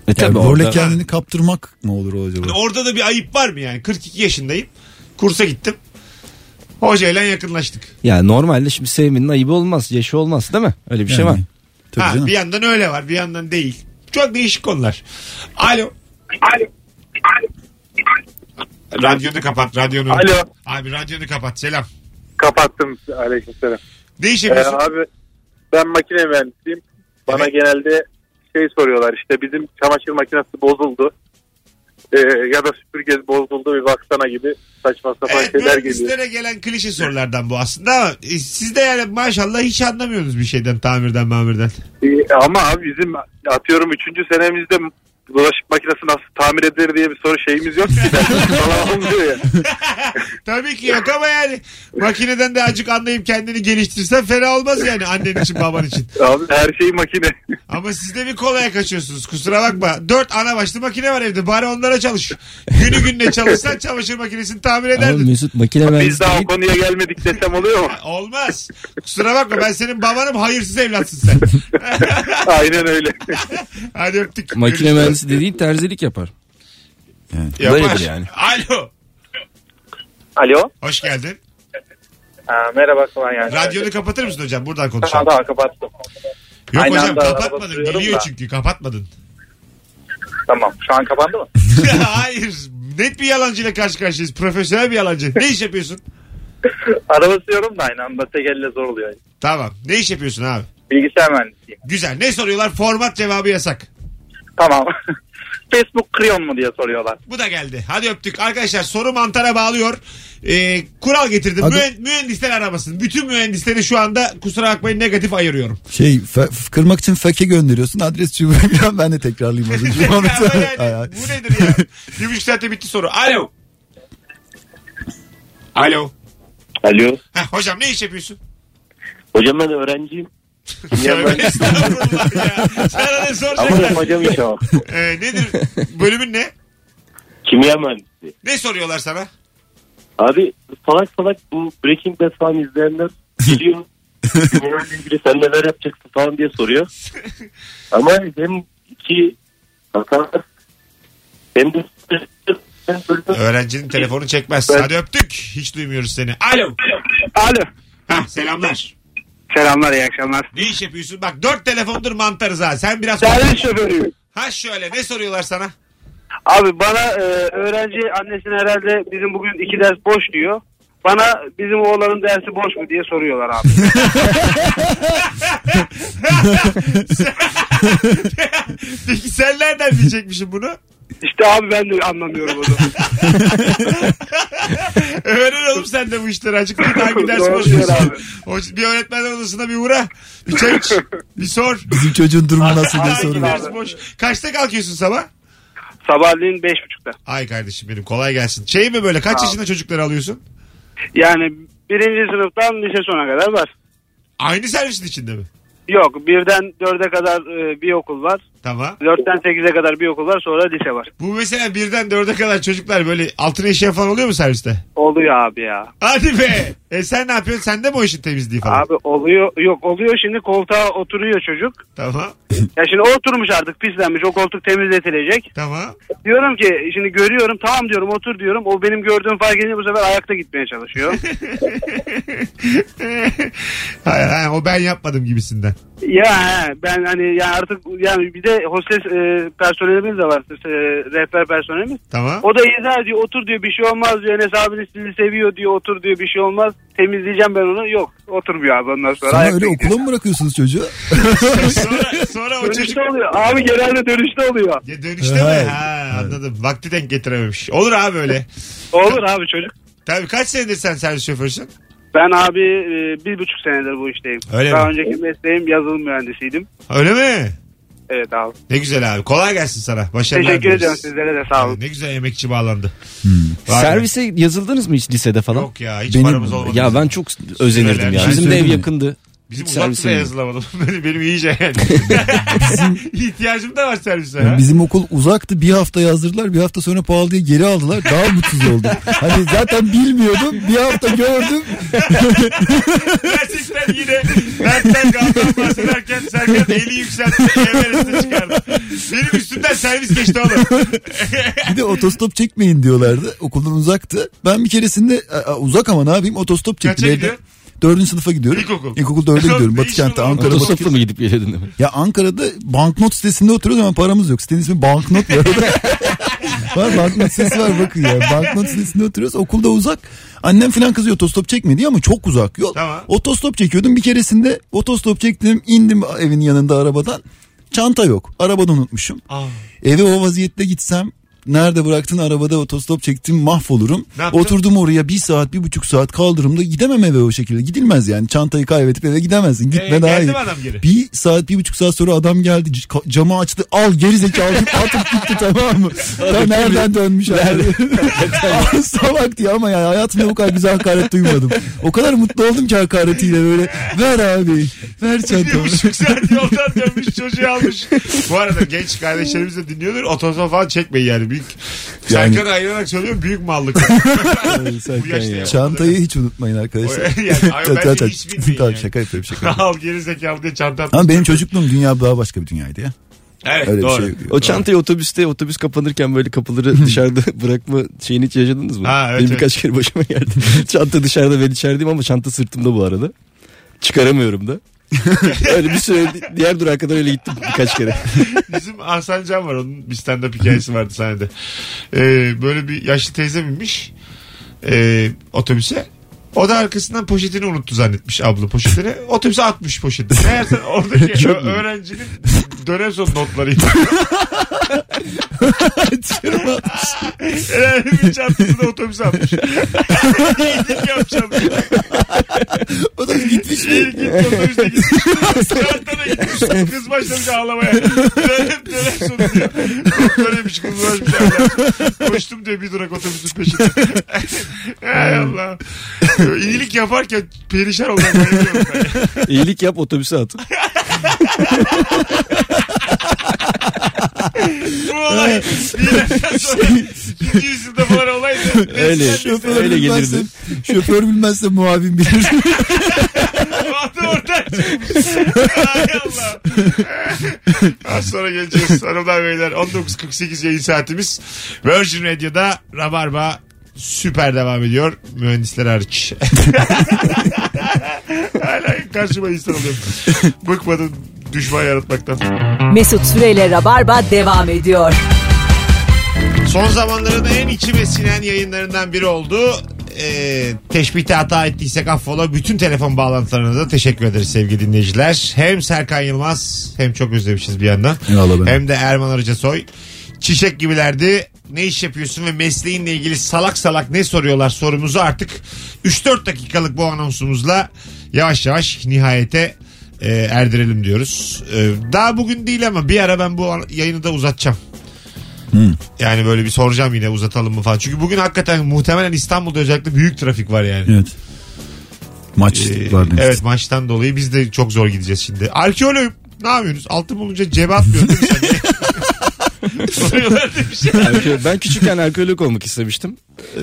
S3: Yani
S4: tabii orada.
S3: kendini kaptırmak mı olur o acaba?
S2: Orada da bir ayıp var mı yani? 42 yaşındayım. Kursa gittim. Hocayla yakınlaştık.
S4: Ya normalde şimdi sevmenin ayıbı olmaz. Yaşı olmaz değil mi? Öyle bir şey
S3: Yani.
S4: var.
S3: Tabii
S2: ha,
S3: canım.
S2: bir yandan öyle var bir yandan değil. Çok değişik konular. Alo. Radyonu kapat radyonu.
S8: Alo.
S2: Abi radyonu kapat selam.
S8: Kapattım aleykümselam.
S2: Ne iş
S8: Ee,
S2: yapıyorsun?
S8: abi ben makine mühendisiyim. Bana
S2: Evet.
S8: genelde şey soruyorlar işte bizim çamaşır makinesi bozuldu. Ee, ya da süpürge bozuldu bir baksana gibi saçma sapan
S2: Evet,
S8: şeyler geliyor.
S2: mühendislere gelen klişe sorulardan bu aslında ama e, siz de yani maşallah hiç anlamıyorsunuz bir şeyden tamirden mamirden.
S8: Ee, ama abi bizim atıyorum 3. senemizde
S6: bulaşık makinesi nasıl tamir edilir diye bir soru şeyimiz yok ki. Falan olmuyor ya.
S2: Tabii ki yok ama yani makineden de acık anlayıp kendini geliştirsen fena olmaz yani annen için baban için.
S6: Abi her şey makine.
S2: Ama siz de bir kolaya kaçıyorsunuz kusura bakma. Dört ana başlı makine var evde bari onlara çalış. Günü gününe çalışsan çamaşır makinesini tamir
S4: Ama
S2: ederdin.
S4: Mesut makine
S6: Biz
S4: mühendisi
S6: daha o konuya gelmedik desem oluyor mu?
S2: Olmaz. Kusura bakma ben senin babanım hayırsız evlatsın sen.
S6: Aynen öyle.
S2: Hadi öptük.
S4: Makine
S2: Görüşürüz.
S4: Mühendisi dediğin terzilik yapar.
S2: Yapar.
S4: Böyledir yani.
S2: Alo.
S6: Alo.
S2: Hoş geldin.
S6: merhaba kolay gelsin.
S2: Radyonu kapatır mısın hocam? Buradan konuşalım.
S6: tamam kapattım.
S2: Yok
S6: Aynı
S2: hocam kapatmadın. Geliyor
S6: da.
S2: çünkü kapatmadın.
S6: Tamam şu an kapandı mı?
S2: Hayır. Net bir yalancıyla karşı karşıyayız. Profesyonel bir yalancı. Ne iş yapıyorsun?
S6: Araba sürüyorum da aynı anda tek elle zor oluyor.
S2: Tamam. Ne iş yapıyorsun abi?
S6: Bilgisayar mühendisiyim.
S2: Güzel. Ne soruyorlar? Format cevabı yasak.
S6: Tamam. Facebook Kriyon mu diye soruyorlar.
S2: Bu da geldi. Hadi öptük. Arkadaşlar soru mantara bağlıyor. Ee, kural getirdim.
S3: Hadi.
S2: Mühen- mühendisler aramasın. Bütün mühendisleri şu anda kusura bakmayın negatif ayırıyorum.
S3: Şey fe- kırmak için fake gönderiyorsun. Adres çubuğu ben de tekrarlayayım az önce.
S2: Ama
S3: Ay,
S2: yani,
S3: ay.
S2: bu nedir ya? Bir buçuk saatte bitti soru. Alo. Alo.
S9: Alo.
S2: Heh, hocam ne iş yapıyorsun?
S9: Hocam ben öğrenciyim.
S2: Tövbe estağfurullah ya. Sana ne
S9: Ama
S2: soracaklar?
S9: yapacağım iş o.
S2: Ee, nedir? Bölümün ne?
S9: Kimya mühendisi.
S2: Ne soruyorlar sana?
S9: Abi salak salak bu Breaking Bad falan izleyenler biliyor. Kimyayla ilgili sen neler yapacaksın falan diye soruyor. Ama hem iki hata hem de
S2: Öğrencinin telefonu çekmez. Hadi öptük. Hiç duymuyoruz seni. Alo.
S6: Alo.
S2: Hah, selamlar.
S6: Selamlar iyi akşamlar.
S2: Ne iş yapıyorsun? Bak dört telefondur mantarız ha. Sen biraz...
S6: Servis şoförüyüm.
S2: Ha şöyle ne soruyorlar sana?
S6: Abi bana e, öğrenci annesine herhalde bizim bugün iki ders boş diyor. Bana bizim oğlanın dersi boş mu diye soruyorlar abi.
S2: Peki sen nereden bilecekmişsin bunu?
S6: İşte abi ben de anlamıyorum onu.
S2: Öğren oğlum sen de bu işleri açık değil. Hangi ders
S6: Doğru
S2: boş
S6: diyor abi.
S2: Bir öğretmenler odasına bir uğra. Bir çay iç. Bir sor.
S3: Bizim çocuğun durumu nasıl diye
S2: Hangi
S3: soruyor.
S2: ders boş? Kaçta kalkıyorsun sabah?
S6: Sabahleyin beş buçukta.
S2: Ay kardeşim benim kolay gelsin. Şey mi böyle kaç yaşında çocukları alıyorsun?
S6: Yani birinci sınıftan lise sona kadar var.
S2: Aynı servisin içinde mi?
S6: Yok birden dörde kadar e, bir okul var.
S2: Tamam.
S6: Dörtten sekize kadar bir okul var sonra lise var.
S2: Bu mesela birden dörde kadar çocuklar böyle altına işe falan oluyor mu serviste?
S6: Oluyor abi ya.
S2: Hadi be. E sen ne yapıyorsun? Sen de mi o işin temizliği falan?
S6: Abi oluyor yok oluyor şimdi koltuğa oturuyor çocuk.
S2: Tamam.
S6: Ya şimdi o oturmuş artık pislenmiş o koltuk temizletilecek.
S2: Tamam.
S6: Diyorum ki şimdi görüyorum tamam diyorum otur diyorum. O benim gördüğüm fark edince bu sefer ayakta gitmeye çalışıyor.
S2: Hayır, hayır, o ben yapmadım gibisinden.
S6: ya he, ben hani yani artık yani bir de hostes e, personelimiz de var. E, rehber personelimiz.
S2: Tamam.
S6: O da izah ediyor otur diyor bir şey olmaz diyor. Enes abiniz sizi seviyor diyor otur diyor bir şey olmaz. Temizleyeceğim ben onu. Yok oturmuyor abi ondan sonra.
S3: Sana
S6: ayakta
S3: öyle okula mı bırakıyorsunuz çocuğu?
S2: sonra, sonra o
S6: Dönüşte
S2: çocuk...
S6: oluyor. Abi genelde dönüşte oluyor.
S2: Ya dönüşte mi? Ha, anladım. Vakti denk getirememiş. Olur abi öyle.
S6: Olur abi çocuk.
S2: Tabii kaç senedir sen servis şoförsün?
S6: Ben abi e, bir buçuk senedir bu işteyim.
S2: Öyle
S6: Daha
S2: mi?
S6: önceki mesleğim yazılım mühendisiydim.
S2: Öyle mi?
S6: Evet abi.
S2: Ne güzel abi. Kolay gelsin sana. Başarılar
S6: Teşekkür
S2: dileriz.
S6: ediyorum sizlere de sağ olun.
S2: Ne güzel emekçi bağlandı. Var mı?
S4: Servise yazıldınız mı hiç lisede falan?
S2: Yok ya hiç
S3: Benim-
S2: paramız olmadı.
S4: Ya ben çok özenirdim ya. Bizim de ev yakındı.
S2: Bizim
S4: Hiç indim.
S2: yazılamadım. benim, benim iyice yani. İhtiyacım da var servise.
S3: Yani bizim okul uzaktı bir hafta yazdırdılar bir hafta sonra pahalı diye geri aldılar daha mutsuz oldum. Hani zaten bilmiyordum bir hafta gördüm
S2: Gerçekten yine Mert'ten Gav'dan bahsederken Serkan eli yükseltti. Everest'e çıkardı. Benim üstümden servis geçti oğlum.
S3: bir de otostop çekmeyin diyorlardı okuldan uzaktı. Ben bir keresinde uzak ama ne yapayım otostop çektim.
S2: Kaça gidiyorsun?
S3: Dördüncü sınıfa gidiyorum.
S2: İlkokul.
S3: İlkokul dörde gidiyorum. Batı kentte. Batı
S4: Otostopla mı gidip geliyordun değil mi?
S3: Ya Ankara'da banknot sitesinde oturuyoruz ama paramız yok. Sitenin ismi banknot var. var banknot sitesi var bakın ya. Banknot sitesinde oturuyoruz. Okulda uzak. Annem falan kızıyor otostop çekme diye ama çok uzak yol.
S2: Tamam.
S3: Otostop çekiyordum. Bir keresinde otostop çektim. indim evin yanında arabadan. Çanta yok. Arabada unutmuşum.
S2: Aa.
S3: Eve o vaziyette gitsem nerede bıraktın arabada otostop çektim mahvolurum. Oturdum oraya bir saat bir buçuk saat kaldırımda gidemem eve o şekilde. Gidilmez yani çantayı kaybedip eve gidemezsin. Gitme
S2: Ee,
S3: daha iyi. Bir saat bir buçuk saat sonra adam geldi camı açtı al geri zekalı atıp gitti tamam mı? Ya nereden dönmüş abi? Salak diye ama ya hayatımda bu kadar güzel hakaret duymadım. O kadar mutlu oldum ki hakaretiyle böyle ver abi ver
S2: Bir
S3: çantamı.
S2: buçuk saat yoldan dönmüş çocuğu almış. Bu arada genç kardeşlerimiz de dinliyordur. Otostop falan çekmeyin yani. Büyük,
S3: Yani-
S2: Serkan'a ayırarak söylüyorum büyük mallık. Bu yaşta yapılır.
S3: Çantayı hiç unutmayın arkadaşlar.
S2: Yani,
S3: tabii.
S2: hiç bilmeyin
S3: Tamam,
S2: yani.
S3: Şaka yapıyorum şaka yapıyorum.
S2: Al geri zekalı diye çanta atmış.
S3: Ama benim çocukluğum dünya daha başka bir dünyaydı ya.
S2: Evet
S3: Öyle
S2: doğru.
S3: bir şey.
S4: O çantayı otobüste otobüs kapanırken böyle kapıları dışarıda bırakma şeyini hiç yaşadınız mı?
S2: Ha, evet,
S4: Benim
S2: evet.
S4: birkaç kere başıma geldi. çanta dışarıda ben içerideyim ama çanta sırtımda bu arada. Çıkaramıyorum da. öyle bir süre diğer durak'a kadar öyle gittim birkaç kere.
S2: Bizim Hasan Can var onun bir stand-up hikayesi vardı sahnede. Ee, böyle bir yaşlı teyze binmiş ee, otobüse. O da arkasından poşetini unuttu zannetmiş abla poşetini. Otobüse atmış poşeti. Meğerse oradaki öğrencinin dönem sonu notlarıydı. Herhalde bir çantasını otobüse atmış. İyilik yapacağım.
S3: O da gitmiş mi?
S2: İyi gitti otobüste gitmiş. Kartana gitmiş. Kız başlamış ağlamaya. Dönem dönem sonu diyor. Böyleymiş kız başlamış ağlamaya. Koştum diye bir durak otobüsün peşinde. Hay Allah. İyilik yaparken perişan ben.
S4: İyilik yap otobüse at.
S2: Bu olay milattan sonra ikinci yüzyılda falan olaydı.
S4: Öyle.
S3: Şoför
S4: Öyle
S3: bilmezse,
S4: gelirdi.
S3: şoför bilmezse muavin bilir.
S2: Adı oradan çıkmış. Hay Allah. Az sonra geleceğiz hanımlar beyler. 19.48 yayın saatimiz. Virgin Radio'da Rabarba süper devam ediyor. Mühendisler hariç. Hala karşıma insan oluyorum. Bıkmadım düşman yaratmaktan.
S1: Mesut Süreyle Rabarba devam ediyor.
S2: Son zamanların en içime sinen yayınlarından biri oldu. Ee, teşbihte hata ettiysek affola. Bütün telefon bağlantılarına da teşekkür ederiz sevgili dinleyiciler. Hem Serkan Yılmaz hem çok özlemişiz bir yandan.
S3: Eyvallah.
S2: Hem de Erman Arıca Soy. Çiçek gibilerdi. Ne iş yapıyorsun ve mesleğinle ilgili salak salak ne soruyorlar sorumuzu artık 3-4 dakikalık bu anonsumuzla yavaş yavaş nihayete e, erdirelim diyoruz. E, daha bugün değil ama bir ara ben bu yayını da uzatacağım. Yani böyle bir soracağım yine uzatalım mı falan. Çünkü bugün hakikaten muhtemelen İstanbul'da özellikle büyük trafik var yani.
S3: evet. Maç
S2: Ee,
S3: var demiş.
S2: evet maçtan dolayı biz de çok zor gideceğiz şimdi. Arkeologum ne yapıyorsunuz? Altın bulunca cebe atmıyorsun? Soruyorlar demiş.
S4: Arke- ben küçükken arkeolog olmak istemiştim.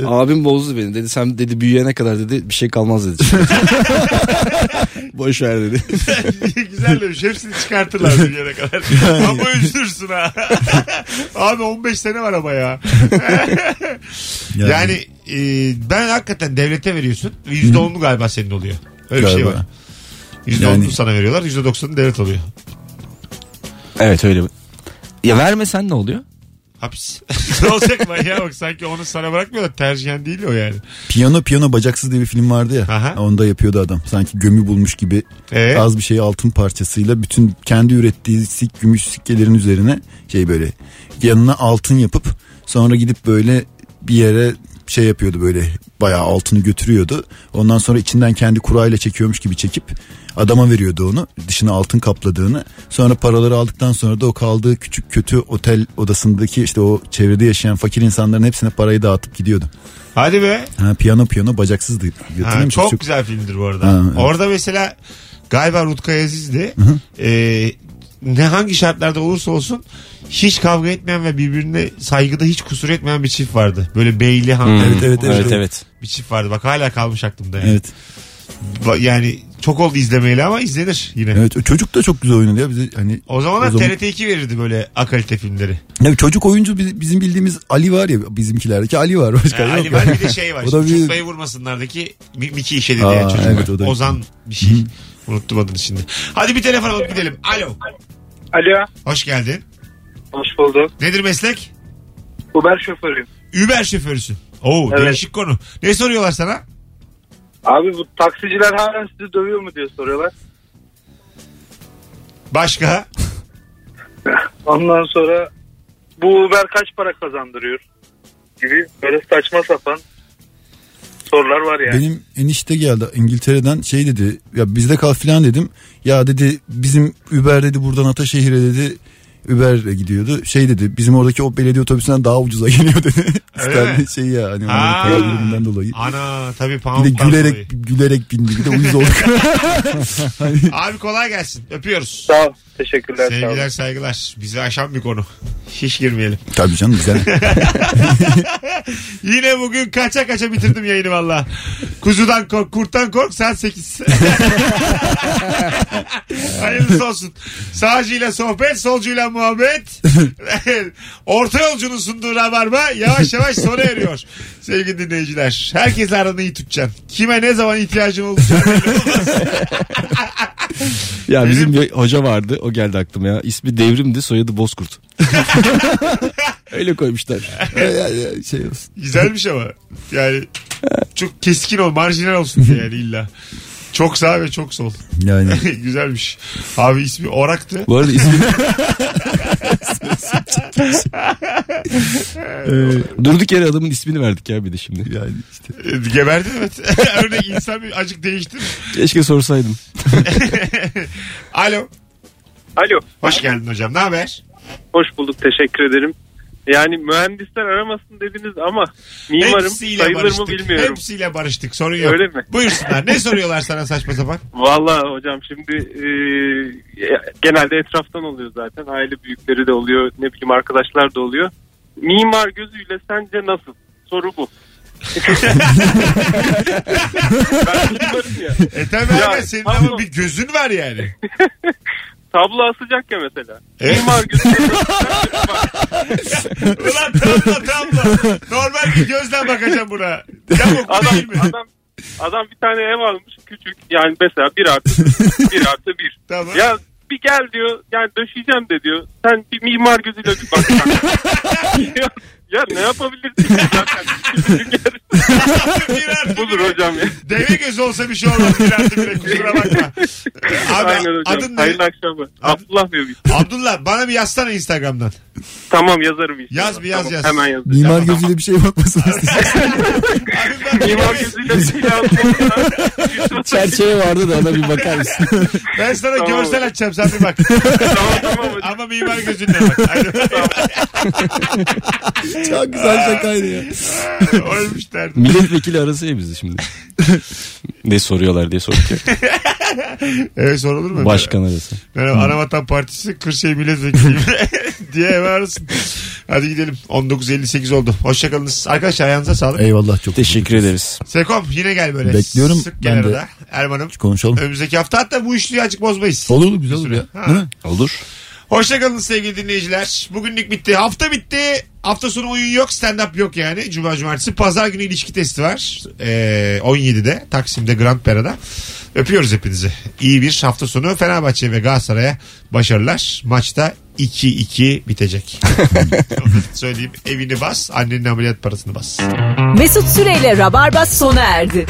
S4: Abim bozdu beni. Dedi sen dedi büyüyene kadar dedi bir şey kalmaz dedi. Boş ver dedi.
S2: Güzel demiş. Hepsini çıkartırlar bir yere kadar. Ama üzülürsün ha. Abi 15 sene var ama ya. yani e, ben hakikaten devlete veriyorsun. %10'lu galiba senin oluyor. Öyle bir şey
S3: Galiba.
S2: var. %10'lu
S3: Yani-
S2: sana veriyorlar. %90'ı devlet alıyor.
S4: Evet öyle. Ya vermesen ne oluyor?
S2: Hapis. ne olacak lan ya bak sanki onu sana bırakmıyorlar. Tercihen değil o yani.
S3: Piyano piyano bacaksız diye bir film vardı ya.
S2: Aha.
S3: Onda yapıyordu adam. Sanki gömü bulmuş gibi
S2: Ee?
S3: az bir şey altın parçasıyla bütün kendi ürettiği sik, gümüş sikkelerin üzerine şey böyle yanına altın yapıp sonra gidip böyle bir yere şey yapıyordu böyle bayağı altını götürüyordu. Ondan sonra içinden kendi kurayla çekiyormuş gibi çekip adama veriyordu onu dışına altın kapladığını. Sonra paraları aldıktan sonra da o kaldığı küçük kötü otel odasındaki işte o çevrede yaşayan fakir insanların hepsine parayı dağıtıp gidiyordu.
S2: Hadi be.
S3: Ha, piyano piyano bacaksızdı.
S2: Ha,
S3: musun?
S2: çok, güzel filmdir bu arada.
S3: Ha, evet.
S2: Orada mesela galiba Rutkay Aziz'di. Ee, ne hangi şartlarda olursa olsun hiç kavga etmeyen ve birbirine saygıda hiç kusur etmeyen bir çift vardı. Böyle beyli hanım.
S3: Evet, evet, evet,
S4: evet,
S3: evet.
S4: evet.
S2: Bir çift vardı. Bak hala kalmış aklımda yani.
S3: Evet.
S2: Ba- Yani çok oldu izlemeyeli ama izlenir yine.
S3: Evet çocuk da çok güzel oynadı ya bize hani
S2: O zamanlar
S3: O zaman-
S2: TRT2 verirdi böyle akalite filmleri.
S3: ya çocuk oyuncu biz- bizim bildiğimiz Ali var ya bizimkilerdeki Ali var başka
S2: Ee,
S3: yok.
S2: Ali var bir de şey var.
S3: O da
S2: Şimdi
S3: bir-
S2: Çutlayı vurmasınlardaki Mi- Miki işedi
S3: Aa,
S2: diyen çocuk
S3: evet, o da-
S2: Ozan bir şey. Unuttum adını şimdi. Hadi bir telefon alıp gidelim. Alo.
S6: Alo.
S2: Hoş geldin.
S6: Hoş bulduk.
S2: Nedir meslek?
S6: Uber şoförüyüm.
S2: Uber şoförüsün. Oo
S6: Evet.
S2: değişik konu. Ne soruyorlar sana?
S6: Abi bu taksiciler hala sizi dövüyor mu diye soruyorlar.
S2: Başka?
S6: Ondan sonra
S13: Bu Uber kaç para kazandırıyor? Gibi böyle saçma sapan sorular var yani.
S3: Benim enişte geldi İngiltere'den şey dedi ya bizde kal filan dedim. Ya dedi bizim Uber dedi buradan Ataşehir'e dedi Uber'le gidiyordu. Şey dedi bizim oradaki o belediye otobüsünden daha ucuza geliyor dedi.
S2: Öyle
S3: şey ya hani
S2: Ha.
S3: Durumundan dolayı.
S2: Ana tabii
S3: Bir de gülerek
S2: dolayı.
S3: gülerek bindi bir de uyuz olduk. Hani
S2: Abi kolay gelsin. Öpüyoruz.
S13: Sağ ol. Teşekkürler. sağ ol.
S2: Sevgiler saygılar. Bizi aşan bir konu. Hiç girmeyelim.
S3: Tabii canım güzel.
S2: Yine bugün kaça kaça bitirdim yayını valla. Kuzudan kork, kurttan kork saat 8. Hayırlısı olsun. Sağcıyla sohbet, solcuyla muhabbet. Orta yolcunun sunduğu rabarba yavaş yavaş sona eriyor. Sevgili dinleyiciler. Herkes aranı iyi tutacaksın. Kime ne zaman ihtiyacın olmaz.
S4: Ya bizim bir hoca vardı o geldi aklıma ya. İsmi Devrim'di soyadı Bozkurt. Öyle koymuşlar.
S3: Şey olsun.
S2: Güzelmiş ama. Yani çok keskin ol, marjinal olsun diye yani illa. Çok sağ ve çok sol.
S3: Yani
S2: Güzelmiş. Abi ismi Orak'tı.
S4: Bu arada ismi... Durduk yere adamın ismini verdik ya bir de şimdi.
S3: yani işte.
S2: E, Geberdi evet. Örnek insan bir acık değiştir.
S4: Keşke sorsaydım.
S2: Alo.
S13: Alo.
S2: Hoş geldin hocam. Ne haber?
S13: Hoş bulduk. Teşekkür ederim. Yani mühendisler aramasın dediniz ama mimarım sayılır mı
S2: barıştık.
S13: bilmiyorum.
S2: Hepsiyle barıştık. Sorun yok.
S13: Öyle mi?
S2: Buyursunlar. Ne soruyorlar sana saçma sapan?
S13: Valla hocam şimdi e, genelde etraftan oluyor zaten. Aile büyükleri de oluyor. Ne bileyim arkadaşlar da oluyor. Mimar gözüyle sence nasıl? Soru bu. ben mimarım ya.
S2: E tabii
S13: Ya,
S2: abi senin
S13: pardon.
S2: ama bir gözün var yani.
S13: Tablo asacak ya mesela.
S2: Evet.
S13: Mimar gözüyle
S2: Ulan tablo tablo. Normal bir gözden bakacağım buna. Yamuk
S13: adam,
S2: değil mi?
S13: adam, adam bir tane ev almış küçük. Yani mesela bir artı bir artı bir.
S2: Tamam.
S13: Ya bir gel diyor yani döşeyeceğim de diyor. Sen bir mimar gözüyle bir bak. ya, ne yapabilirsin ki zaten? Budur hocam ya.
S2: Deve gözü olsa bir şey olmaz bir artı bire kusura bakma. Abi
S13: Aynen hocam.
S2: adın ne?
S13: Hayırlı akşamlar. Abdullah diyor bir.
S2: Abdullah bana bir yazsana Instagram'dan.
S13: Tamam yazarım işte.
S2: Yaz bir yaz
S13: Tamam,
S2: yaz.
S13: Hemen yaz.
S3: Mimar gözüyle bir şeye bakmasın.
S13: Mimar gözüyle bir lazım.
S4: Çerçeve vardı da ona bir bakar mısın?
S2: Ben sana
S13: Tamam.
S2: görsel açacağım sen bir bak.
S13: tamam tamam hocam.
S2: Ama mimar gözünle bak. Hadi.
S3: Çok güzel şakaydı ya.
S2: Oymuş derdim.
S4: Milletvekili arası ya bizi şimdi. ne soruyorlar diye ya.
S2: Evet sorulur mu?
S4: Başkan arası.
S2: Merhaba Anavatan Partisi Kırşehir Milletvekili diye eve arasın. Hadi gidelim. 19.58 oldu. Hoşçakalınız. Arkadaşlar ayağınıza sağlık.
S3: Eyvallah çok
S4: Teşekkür ederiz.
S2: Sekom yine gel böyle.
S3: Bekliyorum
S2: Sık
S3: ben de.
S2: arada. Erman'ım.
S3: konuşalım.
S2: Önümüzdeki hafta hatta bu üçlüyü açık bozmayız.
S3: Olur olur güzel olur ya.
S2: Ha.
S3: Değil mi?
S4: Olur.
S2: Hoşçakalın sevgili dinleyiciler. Bugünlük bitti. Hafta bitti. Hafta sonu oyun yok. Stand up yok yani. Cuma cumartesi. Pazar günü ilişki testi var. Ee, 17'de. Taksim'de Grand Pera'da. Öpüyoruz hepinizi. İyi bir hafta sonu. Fenerbahçe ve Galatasaray'a başarılar. Maçta 2-2 bitecek. Söyleyeyim. Evini bas. Annenin ameliyat parasını bas.
S1: Mesut Süreyle Rabarba sona erdi.